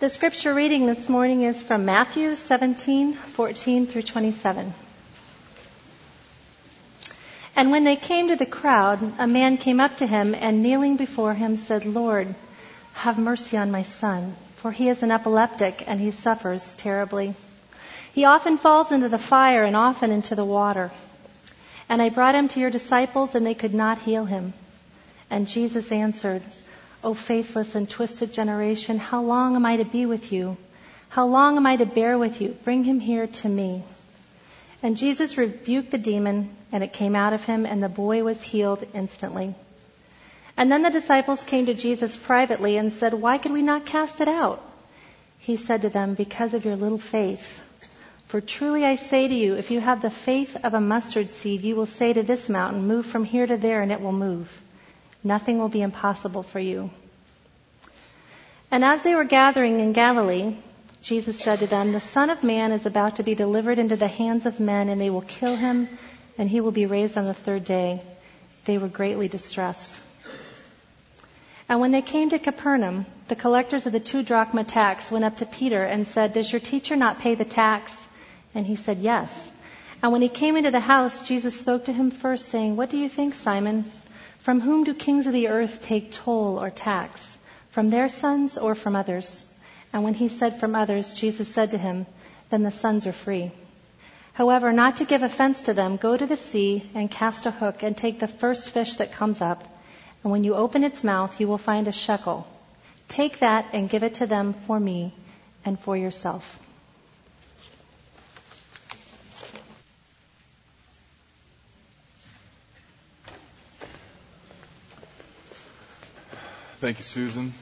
The scripture reading this morning is from Matthew 17, 14 through 27. And when they came to the crowd, a man came up to him and kneeling before him said, Lord, have mercy on my son, for he is an epileptic and he suffers terribly. He often falls into the fire and often into the water. And I brought him to your disciples and they could not heal him. And Jesus answered, O faithless and twisted generation, how long am I to be with you? How long am I to bear with you? Bring him here to me. And Jesus rebuked the demon, and it came out of him, and the boy was healed instantly. And then the disciples came to Jesus privately and said, Why could we not cast it out? He said to them, Because of your little faith. For truly I say to you, if you have the faith of a mustard seed, you will say to this mountain, Move from here to there, and it will move. Nothing will be impossible for you. And as they were gathering in Galilee, Jesus said to them, The Son of Man is about to be delivered into the hands of men, and they will kill him, and he will be raised on the third day. They were greatly distressed. And when they came to Capernaum, the collectors of the two drachma tax went up to Peter and said, Does your teacher not pay the tax? And he said, Yes. And when he came into the house, Jesus spoke to him first, saying, What do you think, Simon? From whom do kings of the earth take toll or tax? From their sons or from others? And when he said from others, Jesus said to him, Then the sons are free. However, not to give offense to them, go to the sea and cast a hook and take the first fish that comes up. And when you open its mouth, you will find a shekel. Take that and give it to them for me and for yourself. Thank you, Susan.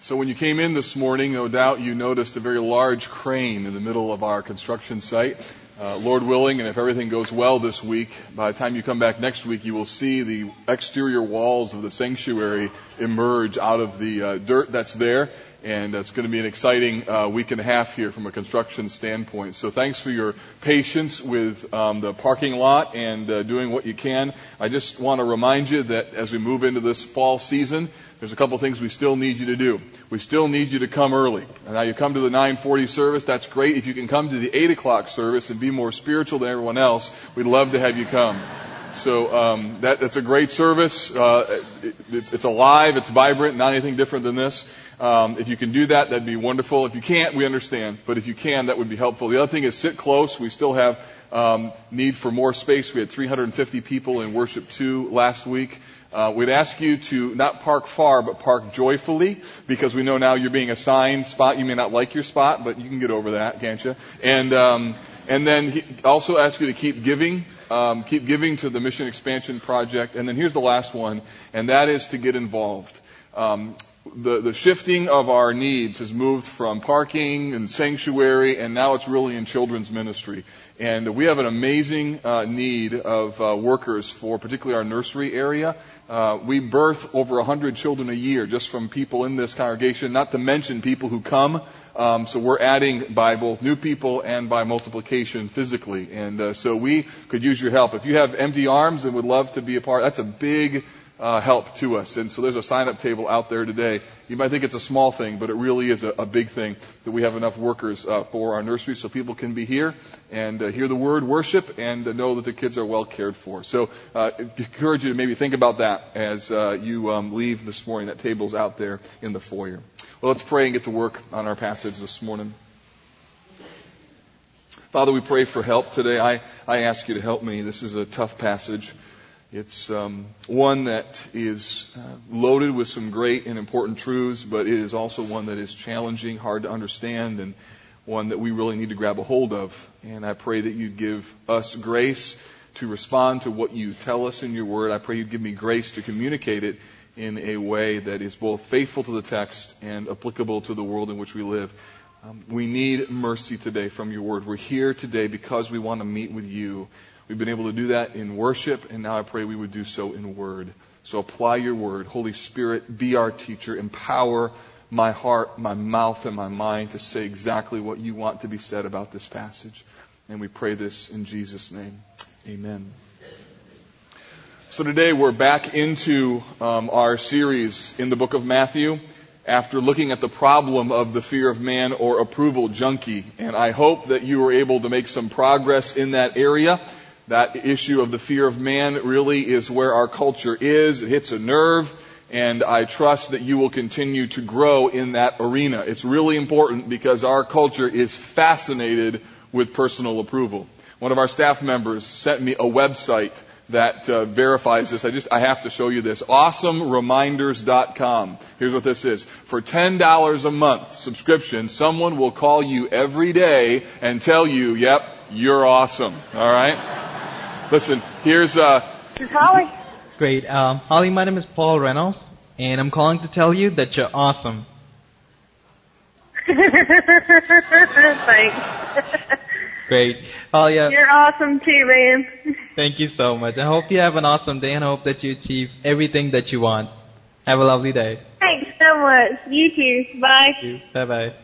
So when you came in this morning, no doubt you noticed a very large crane in the middle of our construction site. Uh, Lord willing, and if everything goes well this week, by the time you come back next week, you will see the exterior walls of the sanctuary emerge out of the uh, dirt that's there and it's going to be an exciting uh, week and a half here from a construction standpoint. So thanks for your patience with um, the parking lot and uh, doing what you can. I just want to remind you that as we move into this fall season, there's a couple things we still need you to do. We still need you to come early. Now you come to the 940 service, that's great. If you can come to the 8 o'clock service and be more spiritual than everyone else, we'd love to have you come. So um, that, that's a great service. Uh, it, it's, it's alive, it's vibrant, not anything different than this. Um, if you can do that, that'd be wonderful. If you can't, we understand. But if you can, that would be helpful. The other thing is sit close. We still have um, need for more space. We had 350 people in worship two last week. Uh, we'd ask you to not park far, but park joyfully, because we know now you're being assigned spot. You may not like your spot, but you can get over that, can't you? And um, and then he also ask you to keep giving, um, keep giving to the Mission Expansion Project. And then here's the last one, and that is to get involved. Um, the, the shifting of our needs has moved from parking and sanctuary, and now it's really in children's ministry. And we have an amazing uh, need of uh, workers for particularly our nursery area. Uh, we birth over 100 children a year just from people in this congregation, not to mention people who come. Um, so we're adding by both new people and by multiplication physically. And uh, so we could use your help. If you have empty arms and would love to be a part, that's a big uh, help to us. And so there's a sign up table out there today. You might think it's a small thing, but it really is a, a big thing that we have enough workers uh, for our nursery so people can be here and uh, hear the word, worship, and uh, know that the kids are well cared for. So uh, encourage you to maybe think about that as uh, you um, leave this morning. That table's out there in the foyer. Well, let's pray and get to work on our passage this morning. Father, we pray for help today. I, I ask you to help me. This is a tough passage. It's um, one that is uh, loaded with some great and important truths, but it is also one that is challenging, hard to understand, and one that we really need to grab a hold of. And I pray that you give us grace to respond to what you tell us in your word. I pray you give me grace to communicate it in a way that is both faithful to the text and applicable to the world in which we live. Um, we need mercy today from your word. We're here today because we want to meet with you. We've been able to do that in worship, and now I pray we would do so in word. So apply your word. Holy Spirit, be our teacher. Empower my heart, my mouth, and my mind to say exactly what you want to be said about this passage. And we pray this in Jesus' name. Amen. So today we're back into um, our series in the book of Matthew after looking at the problem of the fear of man or approval junkie. And I hope that you were able to make some progress in that area. That issue of the fear of man really is where our culture is. It hits a nerve and I trust that you will continue to grow in that arena. It's really important because our culture is fascinated with personal approval. One of our staff members sent me a website that uh, verifies this. I just I have to show you this. AwesomeReminders.com. Here's what this is. For ten dollars a month subscription, someone will call you every day and tell you, "Yep, you're awesome." All right. Listen, here's uh. Who's Holly? Great. Um, Holly, my name is Paul Reynolds, and I'm calling to tell you that you're awesome. Thanks. Great. Holly, yeah. You're awesome too, man. Thank you so much. I hope you have an awesome day and I hope that you achieve everything that you want. Have a lovely day. Thanks so much. You too. Bye. Bye bye.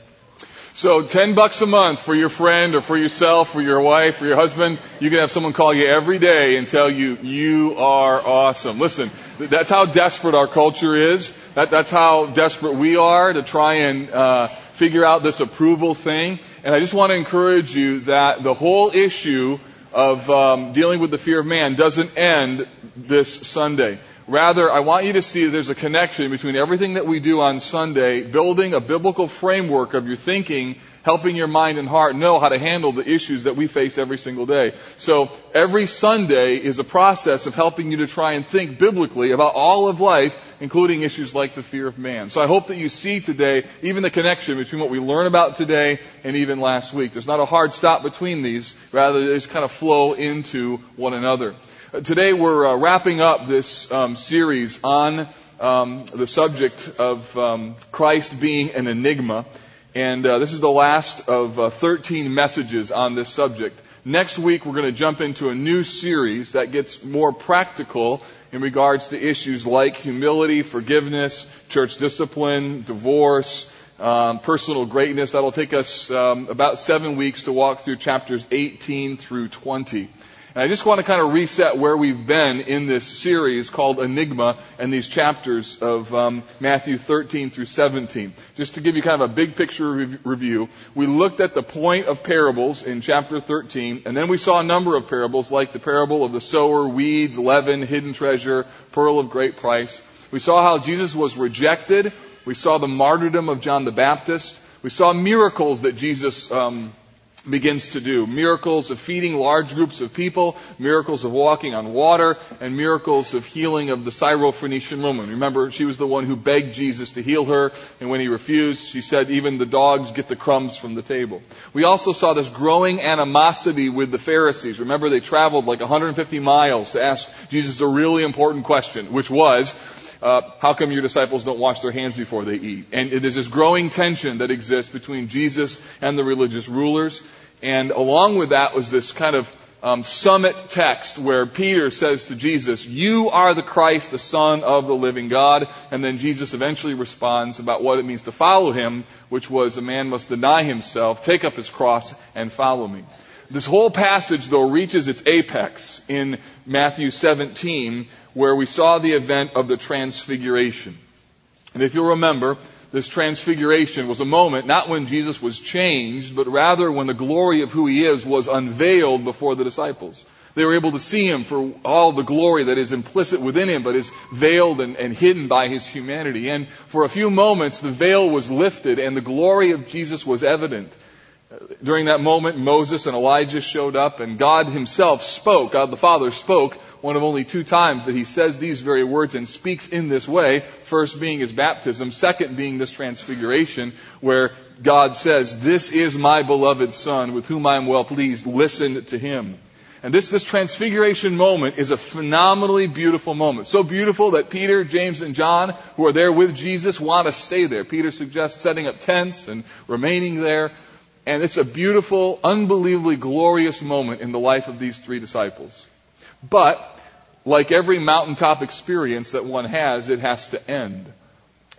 So 10 bucks a month for your friend or for yourself, or your wife, or your husband, you can have someone call you every day and tell you, you are awesome. Listen, that's how desperate our culture is. That, that's how desperate we are to try and, uh, figure out this approval thing. And I just want to encourage you that the whole issue of um, dealing with the fear of man doesn't end this Sunday. Rather, I want you to see there's a connection between everything that we do on Sunday, building a biblical framework of your thinking, helping your mind and heart know how to handle the issues that we face every single day. So every Sunday is a process of helping you to try and think biblically about all of life, including issues like the fear of man. So I hope that you see today even the connection between what we learn about today and even last week. There's not a hard stop between these, rather they just kind of flow into one another. Today we're uh, wrapping up this um, series on um, the subject of um, Christ being an enigma, and uh, this is the last of uh, 13 messages on this subject. Next week we're going to jump into a new series that gets more practical in regards to issues like humility, forgiveness, church discipline, divorce, um, personal greatness. That'll take us um, about seven weeks to walk through chapters 18 through 20. And I just want to kind of reset where we've been in this series called Enigma and these chapters of um, Matthew 13 through 17. Just to give you kind of a big picture review, we looked at the point of parables in chapter 13, and then we saw a number of parables like the parable of the sower, weeds, leaven, hidden treasure, pearl of great price. We saw how Jesus was rejected. We saw the martyrdom of John the Baptist. We saw miracles that Jesus um, begins to do. Miracles of feeding large groups of people, miracles of walking on water, and miracles of healing of the Syrophoenician woman. Remember, she was the one who begged Jesus to heal her, and when he refused, she said, even the dogs get the crumbs from the table. We also saw this growing animosity with the Pharisees. Remember, they traveled like 150 miles to ask Jesus a really important question, which was, uh, how come your disciples don't wash their hands before they eat? And there's this growing tension that exists between Jesus and the religious rulers. And along with that was this kind of um, summit text where Peter says to Jesus, "You are the Christ, the Son of the living God." And then Jesus eventually responds about what it means to follow him, which was a man must deny himself, take up his cross, and follow me. This whole passage, though, reaches its apex in Matthew 17, where we saw the event of the transfiguration. And if you'll remember, this transfiguration was a moment not when Jesus was changed, but rather when the glory of who he is was unveiled before the disciples. They were able to see him for all the glory that is implicit within him, but is veiled and, and, hidden by his humanity. And for a few moments, the veil was lifted and the glory of Jesus was evident. During that moment, Moses and Elijah showed up and God himself spoke. God the Father spoke one of only two times that he says these very words and speaks in this way. First being his baptism, second being this transfiguration where God says, this is my beloved son with whom I am well pleased. Listen to him. And this, this transfiguration moment is a phenomenally beautiful moment. So beautiful that Peter, James, and John, who are there with Jesus, want to stay there. Peter suggests setting up tents and remaining there. And it's a beautiful, unbelievably glorious moment in the life of these three disciples. But like every mountaintop experience that one has, it has to end.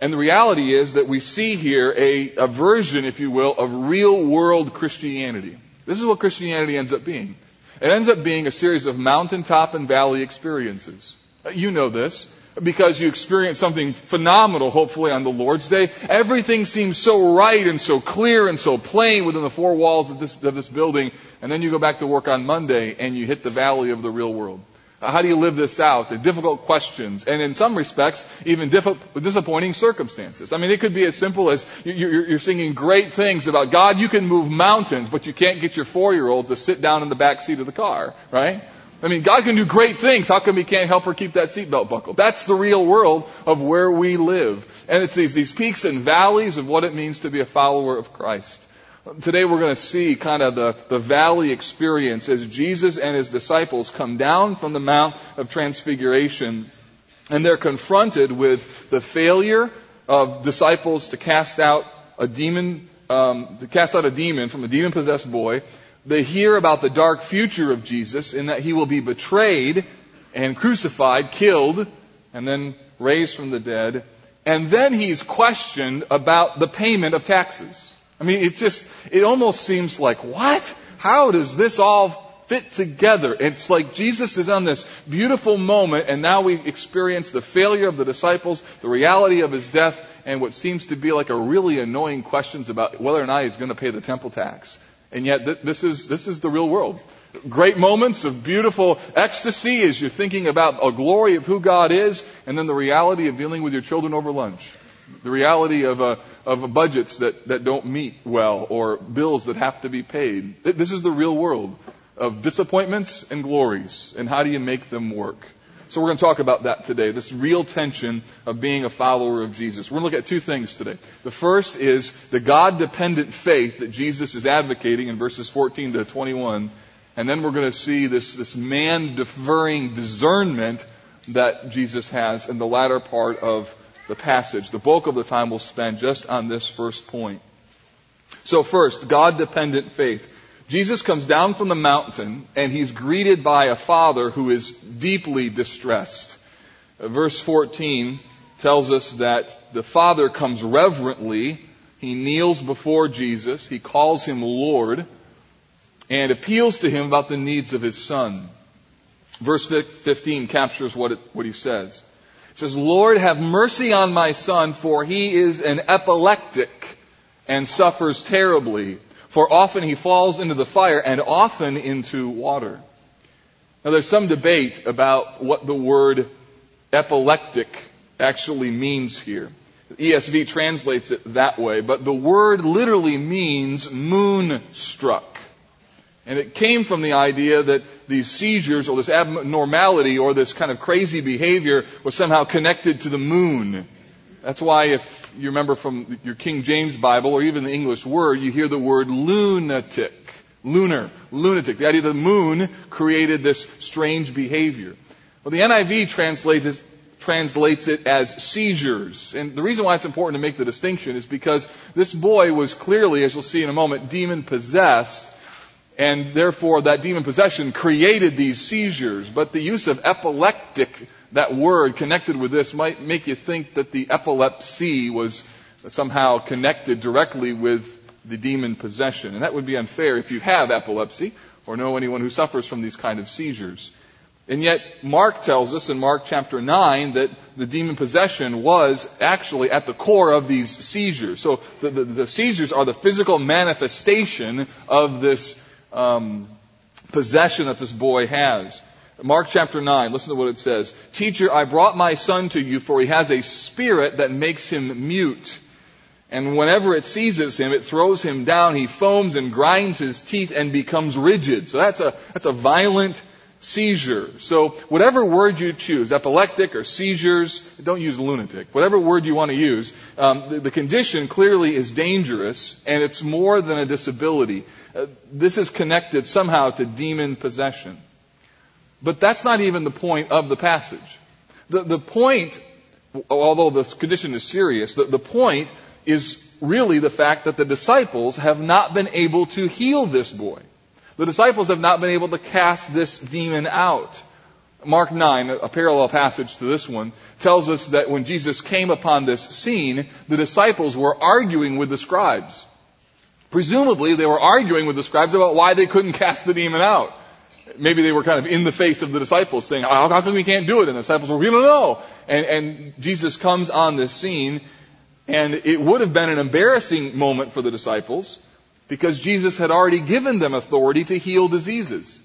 And the reality is that we see here a, a version, if you will, of real world Christianity. This is what Christianity ends up being. It ends up being a series of mountaintop and valley experiences. You know this. Because you experience something phenomenal, hopefully, on the Lord's Day. Everything seems so right and so clear and so plain within the four walls of this, of this building, and then you go back to work on Monday and you hit the valley of the real world. Uh, how do you live this out? The difficult questions, and in some respects, even disappointing circumstances. I mean, it could be as simple as you're singing great things about God, you can move mountains, but you can't get your four-year-old to sit down in the back seat of the car, right? I mean, God can do great things. How come He can't help her keep that seatbelt buckled? That's the real world of where we live. And it's these, these peaks and valleys of what it means to be a follower of Christ. Today we're going to see kind of the, the valley experience as Jesus and His disciples come down from the Mount of Transfiguration and they're confronted with the failure of disciples to cast out a demon, um, to cast out a demon from a demon possessed boy they hear about the dark future of Jesus in that he will be betrayed and crucified, killed, and then raised from the dead. And then he's questioned about the payment of taxes. I mean, it just, it almost seems like, what? How does this all fit together? It's like Jesus is on this beautiful moment and now we experience the failure of the disciples, the reality of his death, and what seems to be like a really annoying questions about whether or not he's going to pay the temple tax. And yet, th- this is, this is the real world. Great moments of beautiful ecstasy as you're thinking about a glory of who God is, and then the reality of dealing with your children over lunch. The reality of, of budgets that, that don't meet well, or bills that have to be paid. This is the real world of disappointments and glories, and how do you make them work? So we're going to talk about that today, this real tension of being a follower of Jesus. We're going to look at two things today. The first is the God-dependent faith that Jesus is advocating in verses 14 to 21. And then we're going to see this, this man-deferring discernment that Jesus has in the latter part of the passage. The bulk of the time we'll spend just on this first point. So first, God-dependent faith. Jesus comes down from the mountain and he's greeted by a father who is deeply distressed. Uh, verse 14 tells us that the father comes reverently. He kneels before Jesus. He calls him Lord and appeals to him about the needs of his son. Verse 15 captures what, it, what he says. It says, Lord, have mercy on my son, for he is an epileptic and suffers terribly for often he falls into the fire and often into water. Now there's some debate about what the word epileptic actually means here. ESV translates it that way, but the word literally means moonstruck. And it came from the idea that these seizures or this abnormality or this kind of crazy behavior was somehow connected to the moon. That's why if you remember from your King James Bible or even the English word, you hear the word lunatic. Lunar. Lunatic. The idea that the moon created this strange behavior. Well, the NIV translates it, translates it as seizures. And the reason why it's important to make the distinction is because this boy was clearly, as you'll see in a moment, demon possessed. And therefore that demon possession created these seizures. But the use of epileptic that word connected with this might make you think that the epilepsy was somehow connected directly with the demon possession. And that would be unfair if you have epilepsy or know anyone who suffers from these kind of seizures. And yet, Mark tells us in Mark chapter 9 that the demon possession was actually at the core of these seizures. So the, the, the seizures are the physical manifestation of this um, possession that this boy has. Mark chapter 9, listen to what it says. Teacher, I brought my son to you for he has a spirit that makes him mute. And whenever it seizes him, it throws him down. He foams and grinds his teeth and becomes rigid. So that's a, that's a violent seizure. So whatever word you choose, epileptic or seizures, don't use lunatic. Whatever word you want to use, um, the, the, condition clearly is dangerous and it's more than a disability. Uh, this is connected somehow to demon possession. But that's not even the point of the passage. The, the point, although the condition is serious, the, the point is really the fact that the disciples have not been able to heal this boy. The disciples have not been able to cast this demon out. Mark 9, a parallel passage to this one, tells us that when Jesus came upon this scene, the disciples were arguing with the scribes. Presumably, they were arguing with the scribes about why they couldn't cast the demon out. maybe they were kind of in the face of the disciples saying, how, come we can't do it? And the disciples were, we don't know. And, and Jesus comes on this scene and it would have been an embarrassing moment for the disciples because Jesus had already given them authority to heal diseases.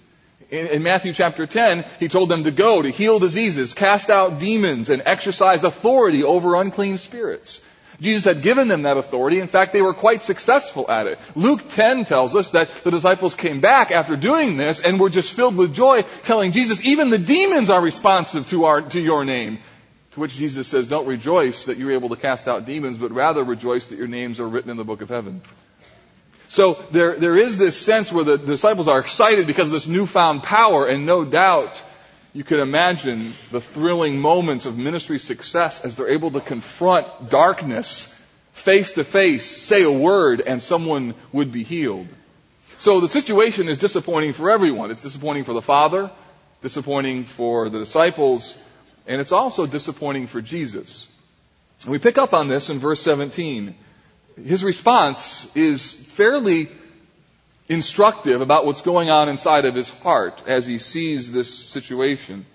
In, in, Matthew chapter 10, he told them to go to heal diseases, cast out demons, and exercise authority over unclean spirits. Jesus had given them that authority. In fact, they were quite successful at it. Luke 10 tells us that the disciples came back after doing this and were just filled with joy, telling Jesus, even the demons are responsive to our, to your name. To which Jesus says, don't rejoice that you're able to cast out demons, but rather rejoice that your names are written in the book of heaven. So there, there is this sense where the disciples are excited because of this newfound power, and no doubt you can imagine the thrilling moments of ministry success as they're able to confront darkness face to face, say a word, and someone would be healed. So the situation is disappointing for everyone. It's disappointing for the Father, disappointing for the disciples, and it's also disappointing for Jesus. And we pick up on this in verse 17. His response is fairly instructive about what's going on inside of his heart as he sees this situation.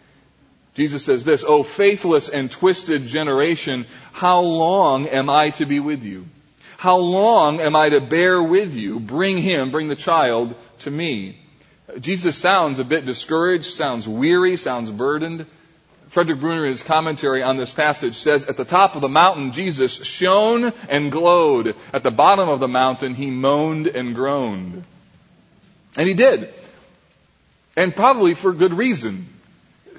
Jesus says this, Oh, faithless and twisted generation, how long am I to be with you? How long am I to bear with you? Bring him, bring the child to me. Jesus sounds a bit discouraged, sounds weary, sounds burdened. Frederick Bruner in his commentary on this passage says, at the top of the mountain, Jesus shone and glowed. At the bottom of the mountain, he moaned and groaned. And he did. And probably for good reason.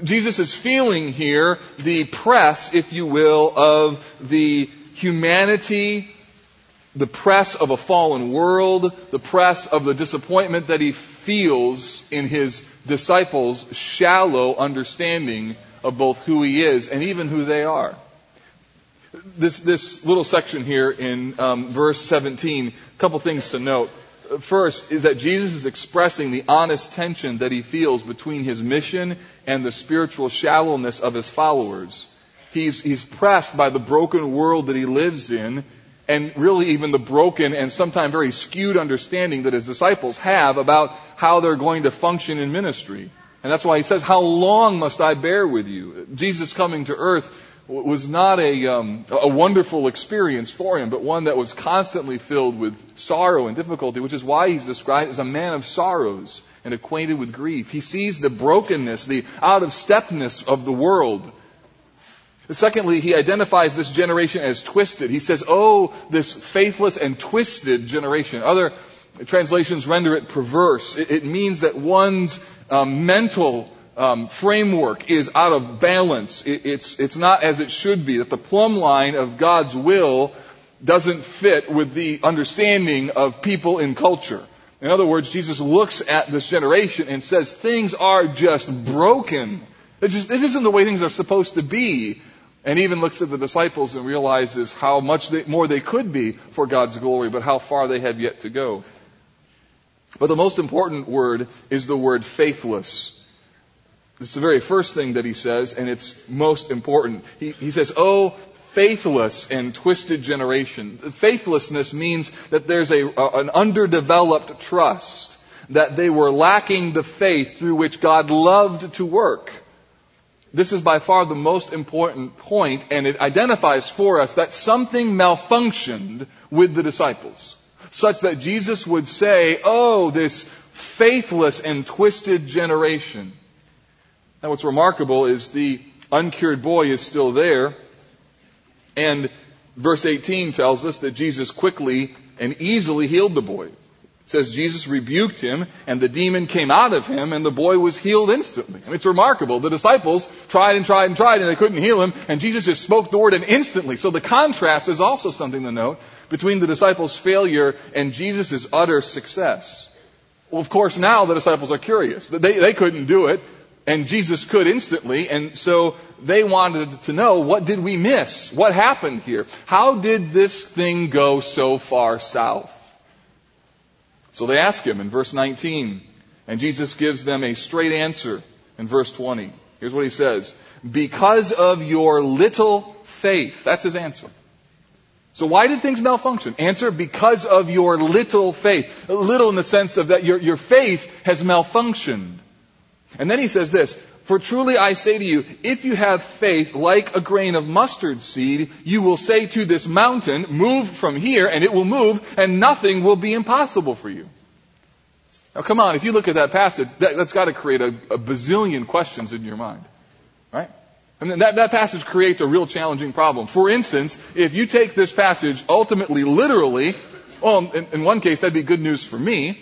Jesus is feeling here the press, if you will, of the humanity, the press of a fallen world, the press of the disappointment that he feels in his disciples' shallow understanding of both who he is and even who they are. This, this little section here in um, verse 17, a couple things to note. First is that Jesus is expressing the honest tension that he feels between his mission and the spiritual shallowness of his followers. He's, he's pressed by the broken world that he lives in and really even the broken and sometimes very skewed understanding that his disciples have about how they're going to function in ministry. And that's why he says, how long must I bear with you? Jesus coming to earth was not a, um, a wonderful experience for him, but one that was constantly filled with sorrow and difficulty, which is why he's described as a man of sorrows and acquainted with grief. He sees the brokenness, the out of stepness of the world. Secondly, he identifies this generation as twisted. He says, Oh, this faithless and twisted generation. Other translations render it perverse. It, it means that one's um, mental um, framework is out of balance. It, it's, it's not as it should be. That the plumb line of God's will doesn't fit with the understanding of people in culture. In other words, Jesus looks at this generation and says things are just broken. Just, this isn't the way things are supposed to be. And even looks at the disciples and realizes how much they, more they could be for God's glory, but how far they have yet to go. But the most important word is the word faithless. It's the very first thing that he says, and it's most important. He, he says, Oh, faithless and twisted generation. Faithlessness means that there's a, an underdeveloped trust, that they were lacking the faith through which God loved to work. This is by far the most important point, and it identifies for us that something malfunctioned with the disciples, such that Jesus would say, Oh, this faithless and twisted generation. Now, what's remarkable is the uncured boy is still there, and verse 18 tells us that Jesus quickly and easily healed the boy. It says Jesus rebuked him, and the demon came out of him, and the boy was healed instantly. I mean, it's remarkable. The disciples tried and tried and tried, and they couldn't heal him, and Jesus just spoke the word and instantly. So the contrast is also something to note between the disciples' failure and Jesus' utter success. Well, of course, now the disciples are curious. They, they couldn't do it and Jesus could instantly, and so they wanted to know what did we miss? What happened here? How did this thing go so far south? So they ask him in verse 19, and Jesus gives them a straight answer in verse 20. Here's what he says. Because of your little faith. That's his answer. So why did things malfunction? Answer, because of your little faith. Little in the sense of that your, your faith has malfunctioned. And then he says this, For truly I say to you, if you have faith like a grain of mustard seed, you will say to this mountain, move from here, and it will move, and nothing will be impossible for you. Now come on, if you look at that passage, that, has got to create a, a bazillion questions in your mind. Right? And that, that passage creates a real challenging problem. For instance, if you take this passage ultimately literally, well, in, in one case that'd be good news for me,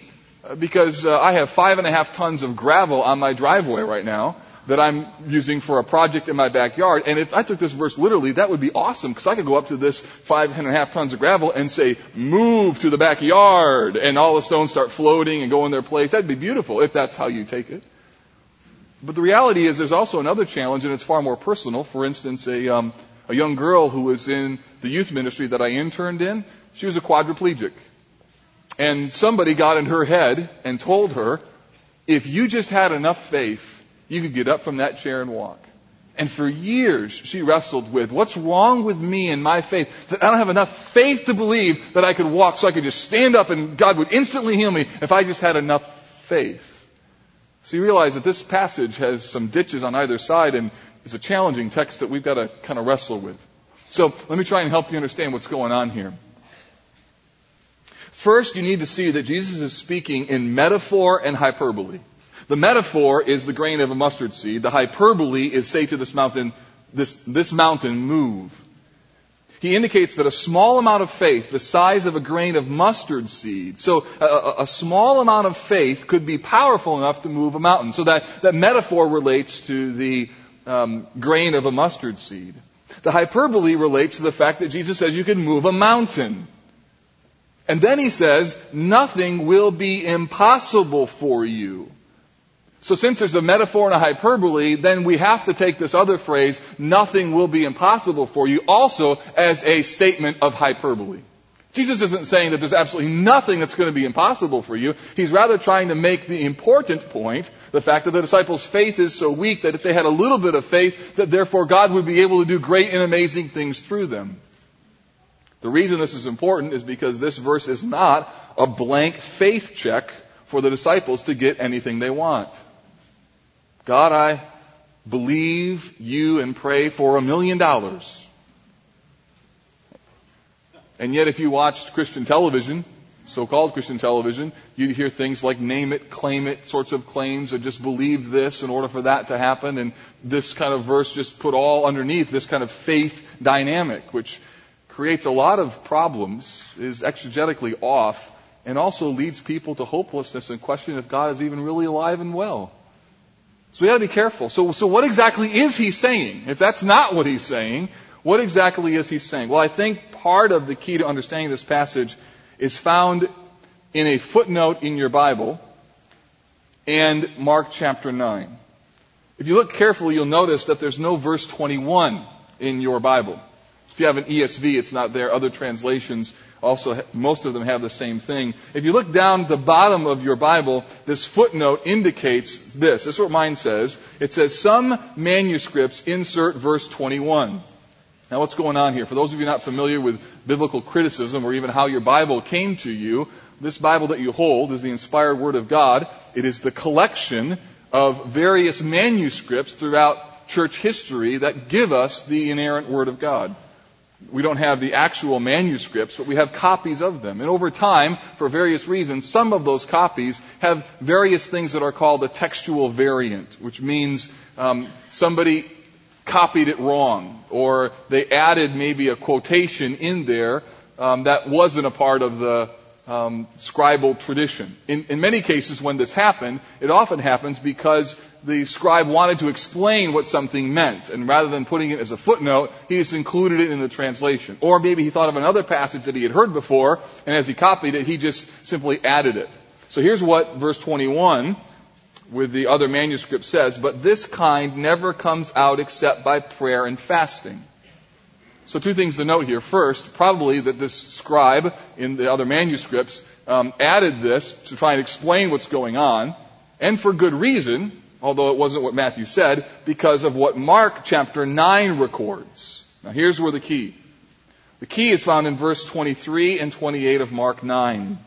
because uh, I have five and a half tons of gravel on my driveway right now that I'm using for a project in my backyard. And if I took this verse literally, that would be awesome because I could go up to this five and a half tons of gravel and say, move to the backyard. And all the stones start floating and go in their place. That'd be beautiful if that's how you take it. But the reality is there's also another challenge and it's far more personal. For instance, a, um, a young girl who was in the youth ministry that I interned in, she was a quadriplegic. And somebody got in her head and told her, if you just had enough faith, you could get up from that chair and walk. And for years, she wrestled with what's wrong with me and my faith that I don't have enough faith to believe that I could walk so I could just stand up and God would instantly heal me if I just had enough faith. So you realize that this passage has some ditches on either side and is a challenging text that we've got to kind of wrestle with. So let me try and help you understand what's going on here. First, you need to see that Jesus is speaking in metaphor and hyperbole. The metaphor is the grain of a mustard seed. The hyperbole is say to this mountain, this, this mountain move. He indicates that a small amount of faith, the size of a grain of mustard seed, so a, a, small amount of faith could be powerful enough to move a mountain. So that, that metaphor relates to the um, grain of a mustard seed. The hyperbole relates to the fact that Jesus says you can move a mountain. And then he says, nothing will be impossible for you. So since there's a metaphor and a hyperbole, then we have to take this other phrase, nothing will be impossible for you, also as a statement of hyperbole. Jesus isn't saying that there's absolutely nothing that's going to be impossible for you. He's rather trying to make the important point, the fact that the disciples' faith is so weak that if they had a little bit of faith, that therefore God would be able to do great and amazing things through them. The reason this is important is because this verse is not a blank faith check for the disciples to get anything they want. God, I believe you and pray for a million dollars. And yet if you watched Christian television, so-called Christian television, you'd hear things like name it, claim it sorts of claims or just believe this in order for that to happen. And this kind of verse just put all underneath this kind of faith dynamic, which creates a lot of problems, is exegetically off, and also leads people to hopelessness and question if God is even really alive and well. So we gotta be careful. So, so what exactly is he saying? If that's not what he's saying, what exactly is he saying? Well, I think part of the key to understanding this passage is found in a footnote in your Bible and Mark chapter 9. If you look carefully, you'll notice that there's no verse 21 in your Bible. If you have an ESV, it's not there. Other translations also, most of them have the same thing. If you look down the bottom of your Bible, this footnote indicates this. This is what mine says. It says, some manuscripts insert verse 21. Now what's going on here? For those of you not familiar with biblical criticism or even how your Bible came to you, this Bible that you hold is the inspired Word of God. It is the collection of various manuscripts throughout church history that give us the inerrant Word of God we don't have the actual manuscripts, but we have copies of them. And over time, for various reasons, some of those copies have various things that are called a textual variant, which means um, somebody copied it wrong, or they added maybe a quotation in there um, that wasn't a part of the um, scribal tradition. In, in many cases, when this happened, it often happens because the scribe wanted to explain what something meant, and rather than putting it as a footnote, he just included it in the translation. Or maybe he thought of another passage that he had heard before, and as he copied it, he just simply added it. So here's what verse 21 with the other manuscript says, but this kind never comes out except by prayer and fasting. So two things to note here. First, probably that this scribe in the other manuscripts um, added this to try and explain what's going on, and for good reason, although it wasn't what Matthew said, because of what Mark chapter 9 records. Now here's where the key. The key is found in verse 23 and 28 of Mark 9.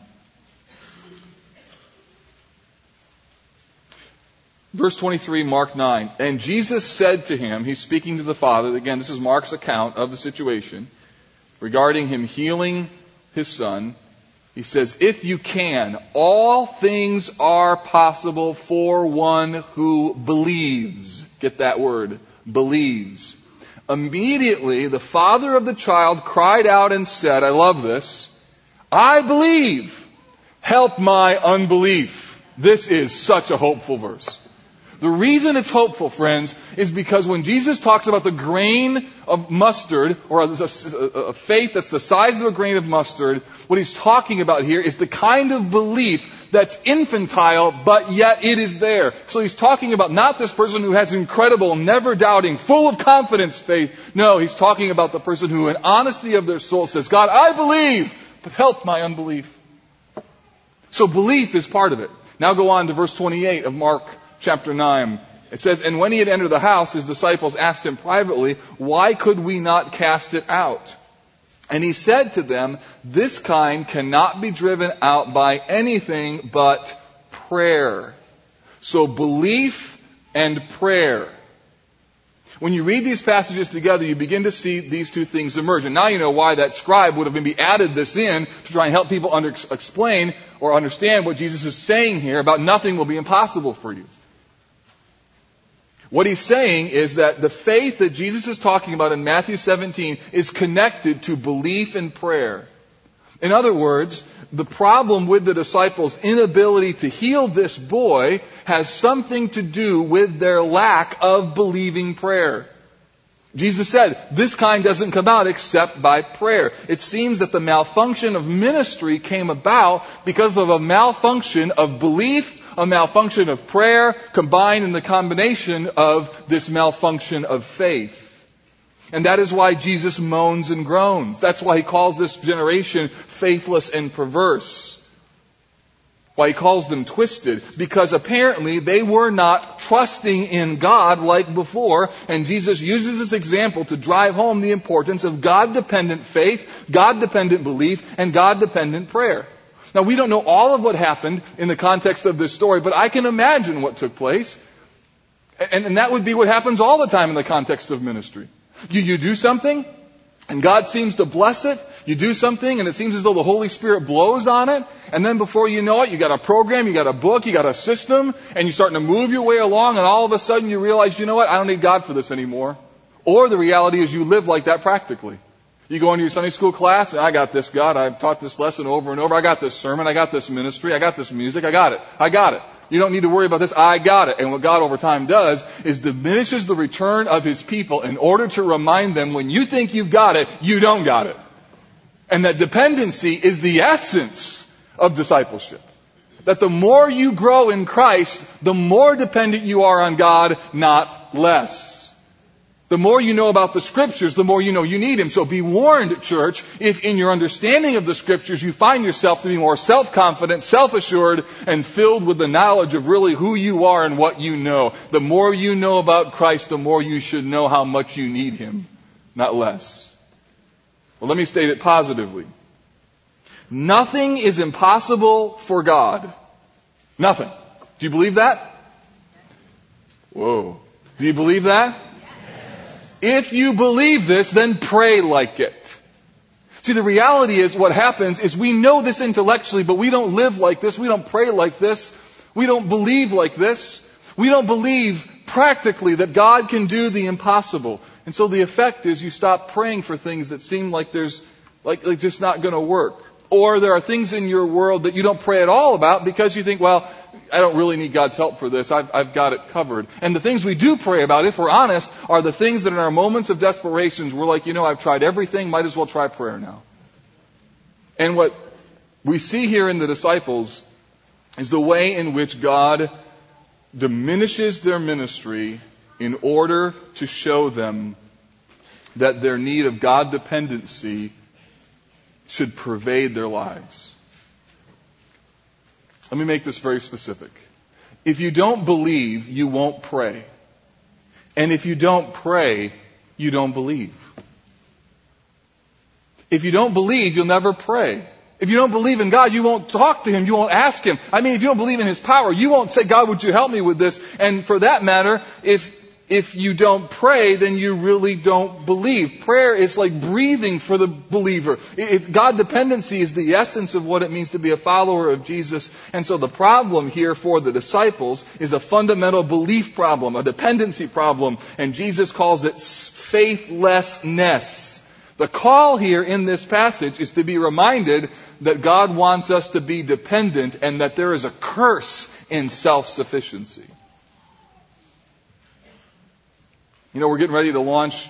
Verse 23, Mark 9. And Jesus said to him, he's speaking to the Father, again, this is Mark's account of the situation, regarding him healing his son. He says, If you can, all things are possible for one who believes. Get that word, believes. Immediately, the father of the child cried out and said, I love this, I believe. Help my unbelief. This is such a hopeful verse. The reason it's hopeful, friends, is because when Jesus talks about the grain of mustard, or a, a, faith that's the size of a grain of mustard, what he's talking about here is the kind of belief that's infantile, but yet it is there. So he's talking about not this person who has incredible, never doubting, full of confidence faith. No, he's talking about the person who in honesty of their soul says, God, I believe, but help my unbelief. So belief is part of it. Now go on to verse 28 of Mark chapter 9. It says, And when he had entered the house, his disciples asked him privately, Why could we not cast it out? And he said to them, This kind cannot be driven out by anything but prayer. So belief and prayer. When you read these passages together, you begin to see these two things emerge. And now you know why that scribe would have maybe added this in to try and help people under, explain or understand what Jesus is saying here about nothing will be impossible for you. What he's saying is that the faith that Jesus is talking about in Matthew 17 is connected to belief and prayer. In other words, the problem with the disciples' inability to heal this boy has something to do with their lack of believing prayer. Jesus said, this kind doesn't come out except by prayer. It seems that the malfunction of ministry came about because of a malfunction of belief a malfunction of prayer combined in the combination of this malfunction of faith. And that is why Jesus moans and groans. That's why he calls this generation faithless and perverse. Why he calls them twisted. Because apparently they were not trusting in God like before. And Jesus uses this example to drive home the importance of God dependent faith, God dependent belief, and God dependent prayer. Now we don't know all of what happened in the context of this story, but I can imagine what took place. And, and that would be what happens all the time in the context of ministry. You, you do something, and God seems to bless it. You do something, and it seems as though the Holy Spirit blows on it. And then before you know it, you got a program, you got a book, you got a system, and you're starting to move your way along, and all of a sudden you realize, you know what, I don't need God for this anymore. Or the reality is you live like that practically. You go into your Sunday school class, and I got this, God. I've taught this lesson over and over. I got this sermon. I got this ministry. I got this music. I got it. I got it. You don't need to worry about this. I got it. And what God over time does is diminishes the return of His people in order to remind them when you think you've got it, you don't got it. And that dependency is the essence of discipleship. That the more you grow in Christ, the more dependent you are on God, not less. The more you know about the scriptures, the more you know you need Him. So be warned, church, if in your understanding of the scriptures you find yourself to be more self-confident, self-assured, and filled with the knowledge of really who you are and what you know. The more you know about Christ, the more you should know how much you need Him, not less. Well, let me state it positively. Nothing is impossible for God. Nothing. Do you believe that? Whoa. Do you believe that? If you believe this, then pray like it. See, the reality is what happens is we know this intellectually, but we don't live like this. We don't pray like this. We don't believe like this. We don't believe practically that God can do the impossible. And so the effect is you stop praying for things that seem like there's, like, like just not going to work. Or there are things in your world that you don't pray at all about because you think, well, I don't really need God's help for this. I've, I've got it covered. And the things we do pray about, if we're honest, are the things that in our moments of desperation, we're like, you know, I've tried everything, might as well try prayer now. And what we see here in the disciples is the way in which God diminishes their ministry in order to show them that their need of God dependency should pervade their lives. Let me make this very specific. If you don't believe, you won't pray. And if you don't pray, you don't believe. If you don't believe, you'll never pray. If you don't believe in God, you won't talk to Him. You won't ask Him. I mean, if you don't believe in His power, you won't say, God, would you help me with this? And for that matter, if, if you don't pray, then you really don't believe. Prayer is like breathing for the believer. If God dependency is the essence of what it means to be a follower of Jesus. And so the problem here for the disciples is a fundamental belief problem, a dependency problem. And Jesus calls it faithlessness. The call here in this passage is to be reminded that God wants us to be dependent and that there is a curse in self-sufficiency. You know, we're getting ready to launch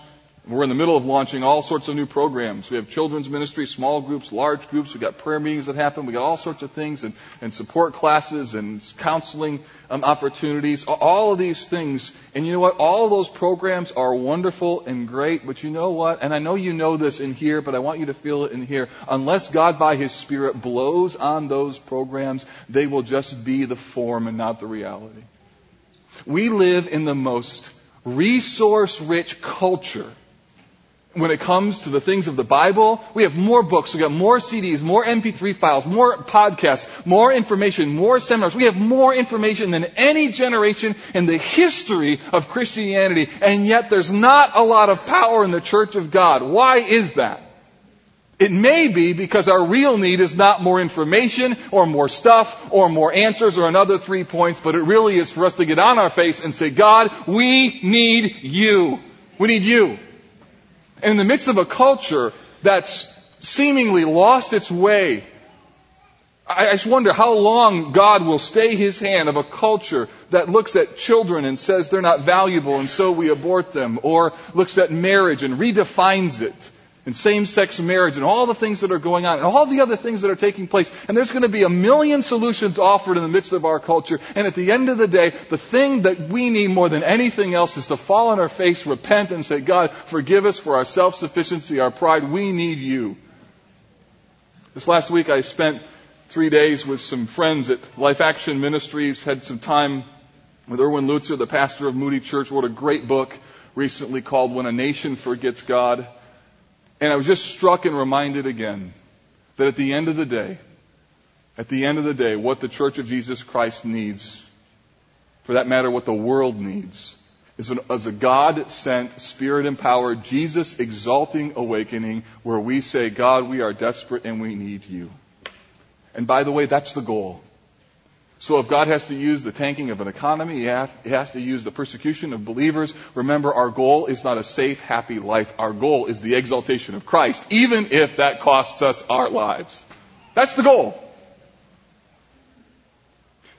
we're in the middle of launching all sorts of new programs. We have children's ministry, small groups, large groups. We've got prayer meetings that happen. We've got all sorts of things and, and support classes and counseling um, opportunities. All of these things. And you know what? All those programs are wonderful and great. But you know what? And I know you know this in here, but I want you to feel it in here. Unless God by His Spirit blows on those programs, they will just be the form and not the reality. We live in the most resource rich culture when it comes to the things of the Bible, we have more books, we got more CDs, more MP3 files, more podcasts, more information, more seminars. We have more information than any generation in the history of Christianity, and yet there's not a lot of power in the church of God. Why is that? It may be because our real need is not more information or more stuff or more answers or another three points, but it really is for us to get on our face and say, God, we need you. We need you. And in the midst of a culture that's seemingly lost its way, I just wonder how long God will stay his hand of a culture that looks at children and says they're not valuable and so we abort them, or looks at marriage and redefines it and same-sex marriage and all the things that are going on and all the other things that are taking place. And there's going to be a million solutions offered in the midst of our culture. And at the end of the day, the thing that we need more than anything else is to fall on our face, repent, and say, God, forgive us for our self-sufficiency, our pride. We need you. This last week I spent three days with some friends at Life Action Ministries, had some time with Erwin Lutzer, the pastor of Moody Church, wrote a great book recently called When a Nation Forgets God. And I was just struck and reminded again that at the end of the day, at the end of the day, what the Church of Jesus Christ needs, for that matter, what the world needs, is, an, a God sent, Spirit empowered, Jesus exalting awakening where we say, God, we are desperate and we need you. And by the way, that's the goal. So if God has to use the tanking of an economy, he has, he has, to use the persecution of believers, remember our goal is not a safe, happy life. Our goal is the exaltation of Christ, even if that costs us our lives. That's the goal.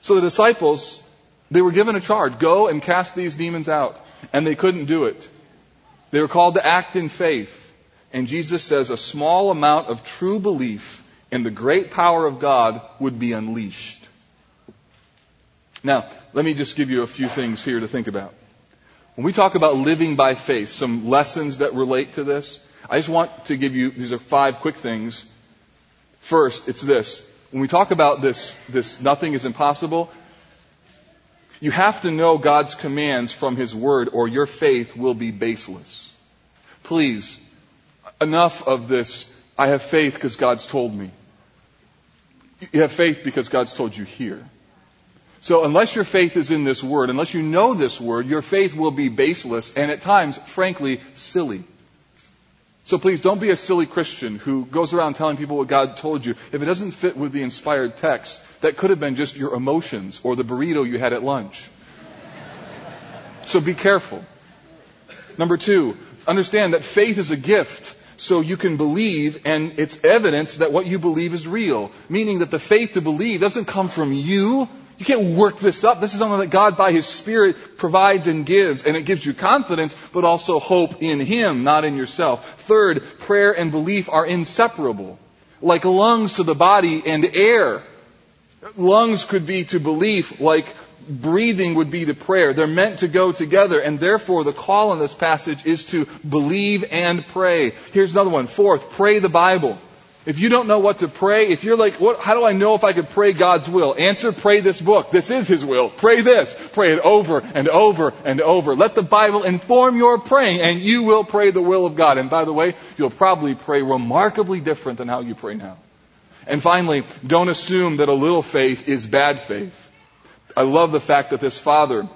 So the disciples, they were given a charge, go and cast these demons out. And they couldn't do it. They were called to act in faith. And Jesus says a small amount of true belief in the great power of God would be unleashed. Now, let me just give you a few things here to think about. When we talk about living by faith, some lessons that relate to this, I just want to give you, these are five quick things. First, it's this. When we talk about this, this nothing is impossible, you have to know God's commands from His Word or your faith will be baseless. Please, enough of this, I have faith because God's told me. You have faith because God's told you here. So unless your faith is in this word, unless you know this word, your faith will be baseless and at times, frankly, silly. So please don't be a silly Christian who goes around telling people what God told you. If it doesn't fit with the inspired text, that could have been just your emotions or the burrito you had at lunch. So be careful. Number two, understand that faith is a gift so you can believe and it's evidence that what you believe is real. Meaning that the faith to believe doesn't come from you, you can't work this up. This is something that God by His Spirit provides and gives, and it gives you confidence, but also hope in Him, not in yourself. Third, prayer and belief are inseparable. Like lungs to the body and air. Lungs could be to belief like breathing would be to prayer. They're meant to go together, and therefore the call in this passage is to believe and pray. Here's another one. Fourth, pray the Bible. If you don't know what to pray, if you're like, what, how do I know if I could pray God's will? Answer, pray this book. This is His will. Pray this. Pray it over and over and over. Let the Bible inform your praying and you will pray the will of God. And by the way, you'll probably pray remarkably different than how you pray now. And finally, don't assume that a little faith is bad faith. I love the fact that this father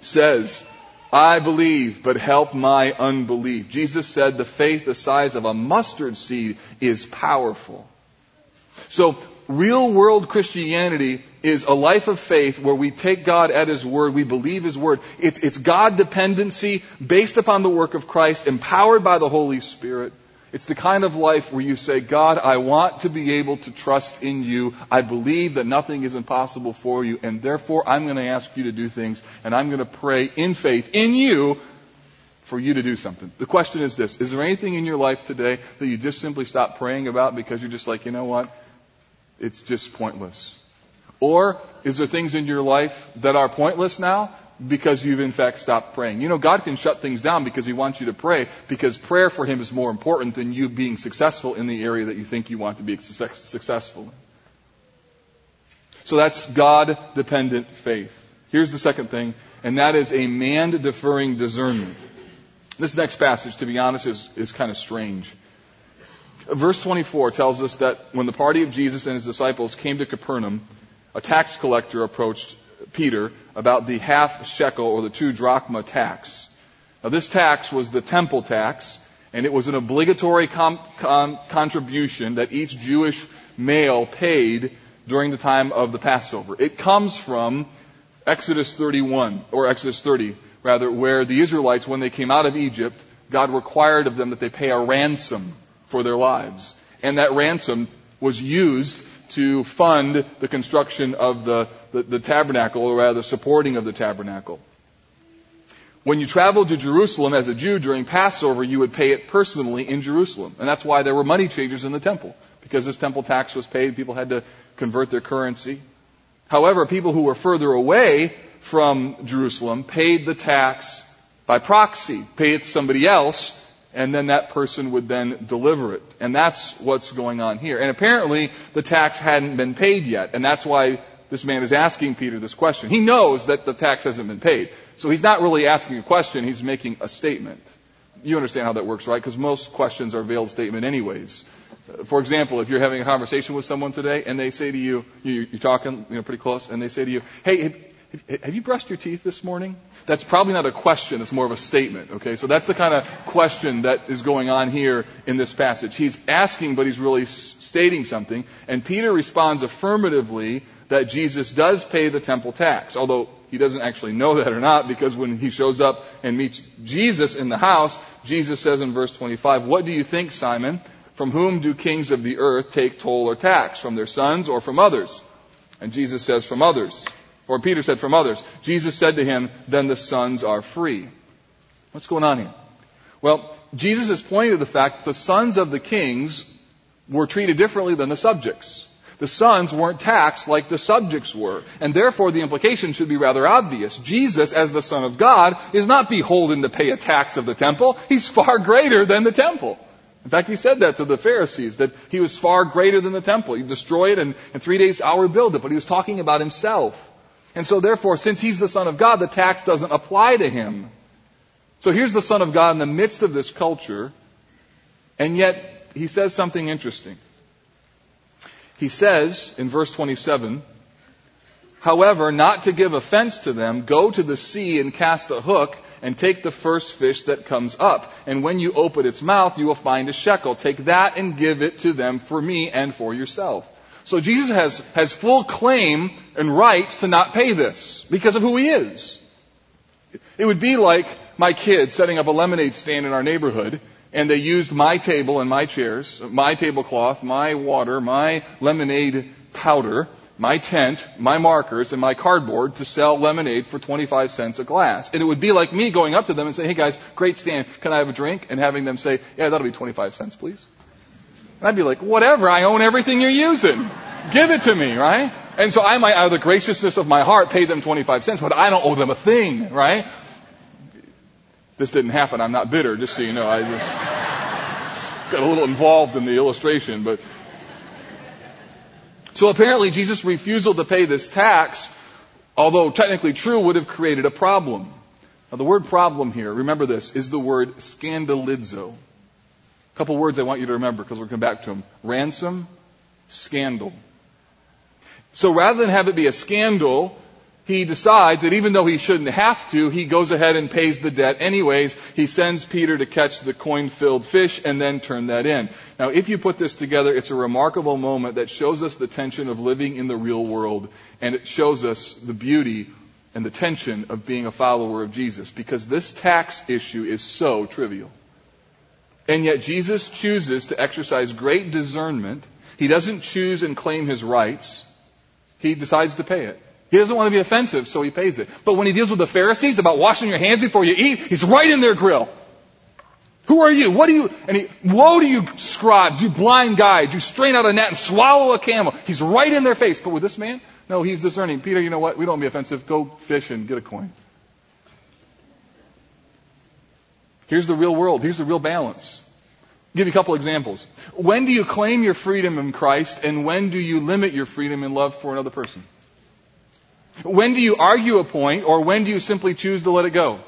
says, I believe, but help my unbelief. Jesus said the faith the size of a mustard seed is powerful. So, real world Christianity is a life of faith where we take God at His word, we believe His word. It's, it's God dependency based upon the work of Christ, empowered by the Holy Spirit. It's the kind of life where you say, God, I want to be able to trust in you. I believe that nothing is impossible for you, and therefore I'm going to ask you to do things, and I'm going to pray in faith in you for you to do something. The question is this Is there anything in your life today that you just simply stop praying about because you're just like, you know what? It's just pointless. Or is there things in your life that are pointless now because you've in fact stopped praying. You know, God can shut things down because He wants you to pray because prayer for Him is more important than you being successful in the area that you think you want to be successful in. So that's God dependent faith. Here's the second thing, and that is a man deferring discernment. This next passage, to be honest, is, is kind of strange. Verse 24 tells us that when the party of Jesus and his disciples came to Capernaum, a tax collector approached Peter about the half shekel or the two drachma tax. Now this tax was the temple tax, and it was an obligatory com- com- contribution that each Jewish male paid during the time of the Passover. It comes from Exodus 31, or Exodus 30, rather, where the Israelites, when they came out of Egypt, God required of them that they pay a ransom for their lives. And that ransom was used to fund the construction of the, the, the tabernacle, or rather, the supporting of the tabernacle. When you traveled to Jerusalem as a Jew during Passover, you would pay it personally in Jerusalem. And that's why there were money changers in the temple. Because this temple tax was paid, people had to convert their currency. However, people who were further away from Jerusalem paid the tax by proxy, pay it to somebody else, and then that person would then deliver it. And that's what's going on here. And apparently the tax hadn't been paid yet, and that's why this man is asking Peter this question. He knows that the tax hasn't been paid. So he's not really asking a question, he's making a statement. You understand how that works, right? Because most questions are veiled statement anyways. For example, if you're having a conversation with someone today and they say to you, you're talking, you know, pretty close, and they say to you, hey, have you brushed your teeth this morning? That's probably not a question, it's more of a statement, okay? So that's the kind of question that is going on here in this passage. He's asking, but he's really stating something, and Peter responds affirmatively that Jesus does pay the temple tax, although he doesn't actually know that or not, because when he shows up and meets Jesus in the house, Jesus says in verse 25, What do you think, Simon? From whom do kings of the earth take toll or tax? From their sons or from others? And Jesus says, From others. Or Peter said, from others. Jesus said to him, then the sons are free. What's going on here? Well, Jesus is pointing to the fact that the sons of the kings were treated differently than the subjects. The sons weren't taxed like the subjects were. And therefore the implication should be rather obvious. Jesus, as the Son of God, is not beholden to pay a tax of the temple. He's far greater than the temple. In fact, he said that to the Pharisees, that he was far greater than the temple. He destroyed it and in three days I'll rebuild it. But he was talking about himself. And so therefore, since he's the Son of God, the tax doesn't apply to him. So here's the Son of God in the midst of this culture, and yet he says something interesting. He says in verse 27, However, not to give offense to them, go to the sea and cast a hook and take the first fish that comes up. And when you open its mouth, you will find a shekel. Take that and give it to them for me and for yourself. So Jesus has, has full claim and rights to not pay this because of who he is. It would be like my kids setting up a lemonade stand in our neighborhood and they used my table and my chairs, my tablecloth, my water, my lemonade powder, my tent, my markers, and my cardboard to sell lemonade for 25 cents a glass. And it would be like me going up to them and saying, hey guys, great stand, can I have a drink? And having them say, yeah, that'll be 25 cents please. And I'd be like, whatever, I own everything you're using. Give it to me, right? And so I might, out of the graciousness of my heart, pay them 25 cents, but I don't owe them a thing, right? This didn't happen. I'm not bitter, just so you know. I just got a little involved in the illustration, but. So apparently Jesus' refusal to pay this tax, although technically true, would have created a problem. Now the word problem here, remember this, is the word scandalizo. A couple words I want you to remember because we'll come back to them. Ransom, scandal. So rather than have it be a scandal, he decides that even though he shouldn't have to, he goes ahead and pays the debt anyways. He sends Peter to catch the coin filled fish and then turn that in. Now, if you put this together, it's a remarkable moment that shows us the tension of living in the real world and it shows us the beauty and the tension of being a follower of Jesus because this tax issue is so trivial. And yet Jesus chooses to exercise great discernment. He doesn't choose and claim his rights. He decides to pay it. He doesn't want to be offensive, so he pays it. But when he deals with the Pharisees about washing your hands before you eat, he's right in their grill. Who are you? What do you, and he, woe to you scribes, you blind guides, you strain out a net and swallow a camel. He's right in their face. But with this man, no, he's discerning. Peter, you know what? We don't be offensive. Go fish and get a coin. Here's the real world. Here's the real balance. I'll give you a couple examples. When do you claim your freedom in Christ and when do you limit your freedom in love for another person? When do you argue a point or when do you simply choose to let it go?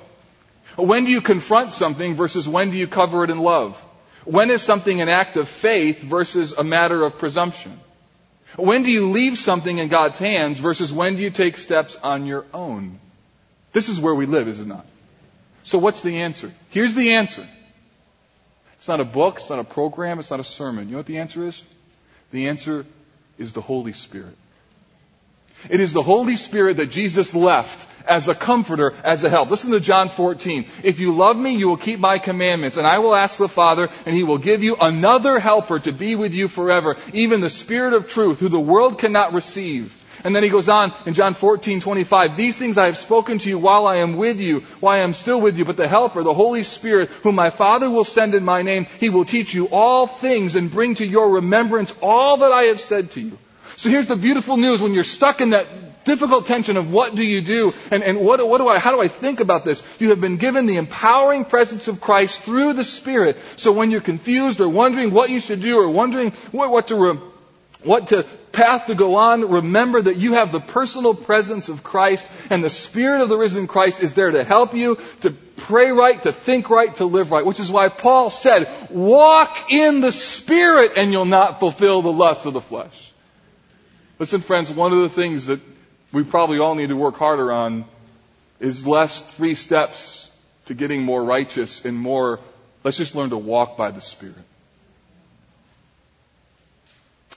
When do you confront something versus when do you cover it in love? When is something an act of faith versus a matter of presumption? When do you leave something in God's hands versus when do you take steps on your own? This is where we live, is it not? So what's the answer? Here's the answer. It's not a book, it's not a program, it's not a sermon. You know what the answer is? The answer is the Holy Spirit. It is the Holy Spirit that Jesus left as a comforter, as a help. Listen to John 14. If you love me, you will keep my commandments, and I will ask the Father, and he will give you another helper to be with you forever, even the Spirit of truth, who the world cannot receive. And then he goes on in John 14, 25, These things I have spoken to you while I am with you, while I am still with you, but the Helper, the Holy Spirit, whom my Father will send in my name, he will teach you all things and bring to your remembrance all that I have said to you. So here's the beautiful news when you're stuck in that difficult tension of what do you do and, and what, what do I, how do I think about this? You have been given the empowering presence of Christ through the Spirit. So when you're confused or wondering what you should do or wondering what, what to, what to path to go on, remember that you have the personal presence of Christ and the Spirit of the risen Christ is there to help you to pray right, to think right, to live right. Which is why Paul said, walk in the Spirit and you'll not fulfill the lust of the flesh. Listen, friends, one of the things that we probably all need to work harder on is less three steps to getting more righteous and more, let's just learn to walk by the Spirit.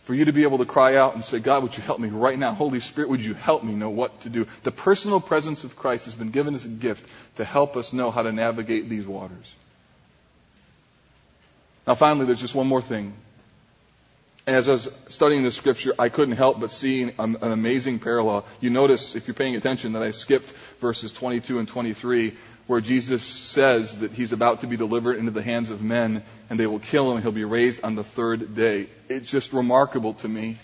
For you to be able to cry out and say, God, would you help me right now? Holy Spirit, would you help me know what to do? The personal presence of Christ has been given as a gift to help us know how to navigate these waters. Now, finally, there's just one more thing as I was studying the scripture, I couldn't help but see an, an, amazing parallel. You notice, if you're paying attention, that I skipped verses 22 and 23, where Jesus says that he's about to be delivered into the hands of men, and they will kill him, and he'll be raised on the third day. It's just remarkable to me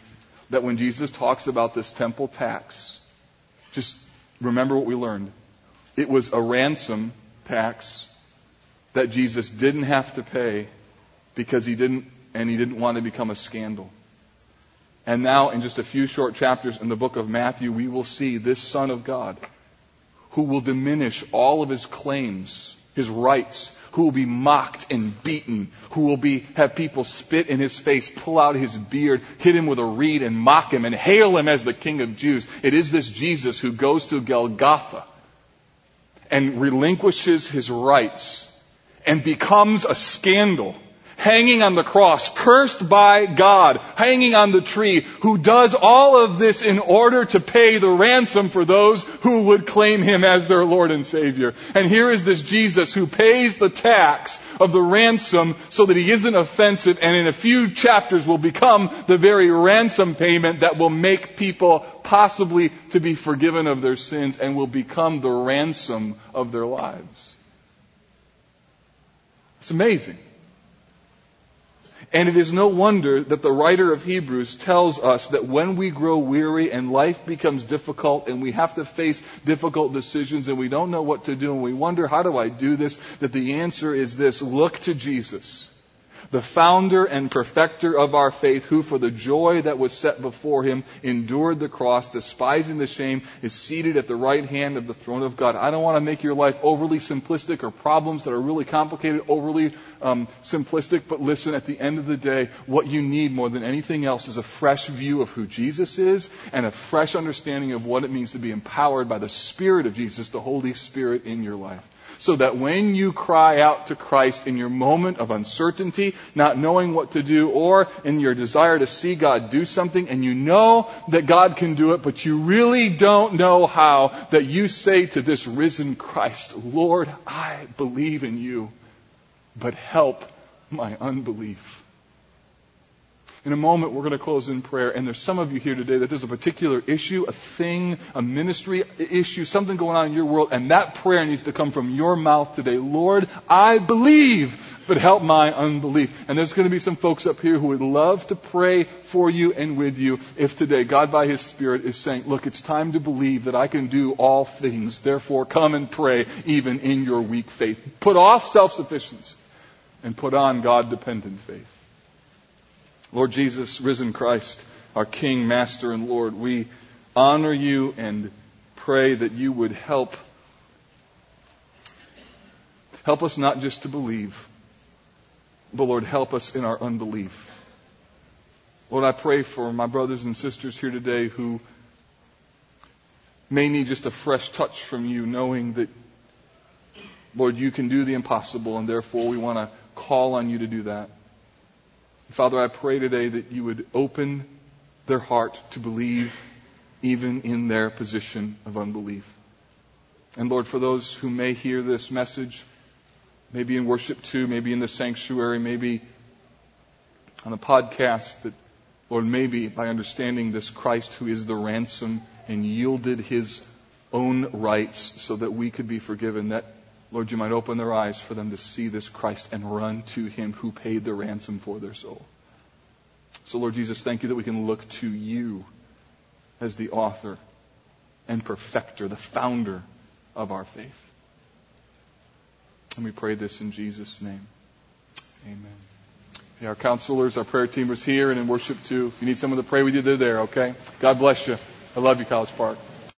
that when Jesus talks about this temple tax, just remember what we learned. It was a ransom tax that Jesus didn't have to pay because he didn't and he didn't want to become a scandal. And now, in just a few short chapters in the book of Matthew, we will see this Son of God who will diminish all of his claims, his rights, who will be mocked and beaten, who will be, have people spit in his face, pull out his beard, hit him with a reed and mock him and hail him as the King of Jews. It is this Jesus who goes to Golgotha and relinquishes his rights and becomes a scandal hanging on the cross, cursed by God, hanging on the tree, who does all of this in order to pay the ransom for those who would claim him as their Lord and Savior. And here is this Jesus who pays the tax of the ransom so that he isn't offensive and in a few chapters will become the very ransom payment that will make people possibly to be forgiven of their sins and will become the ransom of their lives. It's amazing. And it is no wonder that the writer of Hebrews tells us that when we grow weary and life becomes difficult and we have to face difficult decisions and we don't know what to do and we wonder, how do I do this? That the answer is this look to Jesus. The founder and perfecter of our faith, who for the joy that was set before him endured the cross, despising the shame, is seated at the right hand of the throne of God. I don't want to make your life overly simplistic or problems that are really complicated overly um, simplistic, but listen, at the end of the day, what you need more than anything else is a fresh view of who Jesus is and a fresh understanding of what it means to be empowered by the Spirit of Jesus, the Holy Spirit in your life so that when you cry out to Christ in your moment of uncertainty, not knowing what to do, or in your desire to see God do something, and you know that God can do it, but you really don't know how, that you say to this risen Christ, Lord, I believe in you, but help my unbelief. In a moment, we're going to close in prayer, and there's some of you here today that there's a particular issue, a thing, a ministry issue, something going on in your world, and that prayer needs to come from your mouth today. Lord, I believe, but help my unbelief. And there's going to be some folks up here who would love to pray for you and with you if today God by His Spirit is saying, look, it's time to believe that I can do all things. Therefore, come and pray even in your weak faith. Put off self-sufficiency and put on God-dependent faith. Lord Jesus, risen Christ, our King, Master, and Lord, we honor you and pray that you would help help us not just to believe, but Lord, help us in our unbelief. Lord, I pray for my brothers and sisters here today who may need just a fresh touch from you, knowing that, Lord, you can do the impossible, and therefore we want to call on you to do that. Father, I pray today that you would open their heart to believe even in their position of unbelief. And Lord, for those who may hear this message, maybe in worship too, maybe in the sanctuary, maybe on a podcast, that Lord, maybe by understanding this Christ who is the ransom and yielded his own rights so that we could be forgiven, that Lord, you might open their eyes for them to see this Christ and run to him who paid the ransom for their soul. So, Lord Jesus, thank you that we can look to you as the author and perfecter, the founder of our faith. And we pray this in Jesus' name. Amen. Hey, our counselors, our prayer team was here and in worship too. If you need someone to pray with you, they're there, okay? God bless you. I love you, College Park.